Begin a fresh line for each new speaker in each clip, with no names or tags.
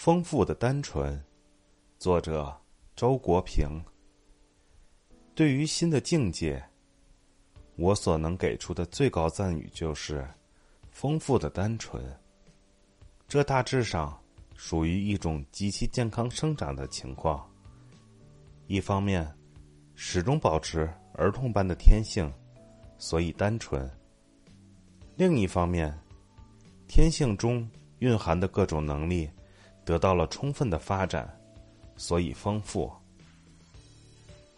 丰富的单纯，作者周国平。对于新的境界，我所能给出的最高赞誉就是丰富的单纯。这大致上属于一种极其健康生长的情况。一方面，始终保持儿童般的天性，所以单纯；另一方面，天性中蕴含的各种能力得到了充分的发展，所以丰富。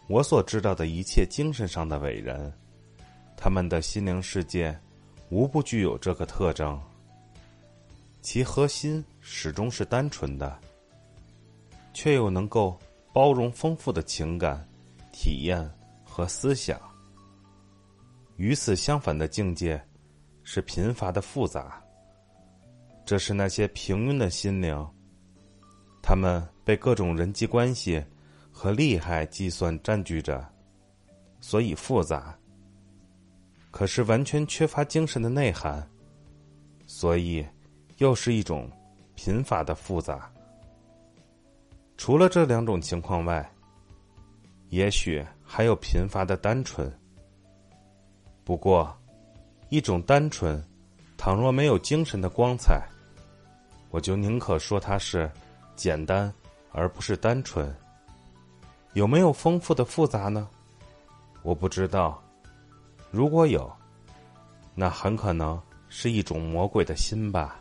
我所知道的一切精神上的伟人，他们的心灵世界无不具有这个特征。其核心始终是单纯的，却又能够包容丰富的情感、体验和思想。与此相反的境界是贫乏的复杂。这是那些平庸的心灵，他们被各种人际关系和利害计算占据着，所以复杂。可是完全缺乏精神的内涵，所以。又是一种贫乏的复杂。除了这两种情况外，也许还有贫乏的单纯。不过，一种单纯，倘若没有精神的光彩，我就宁可说它是简单，而不是单纯。有没有丰富的复杂呢？我不知道。如果有，那很可能是一种魔鬼的心吧。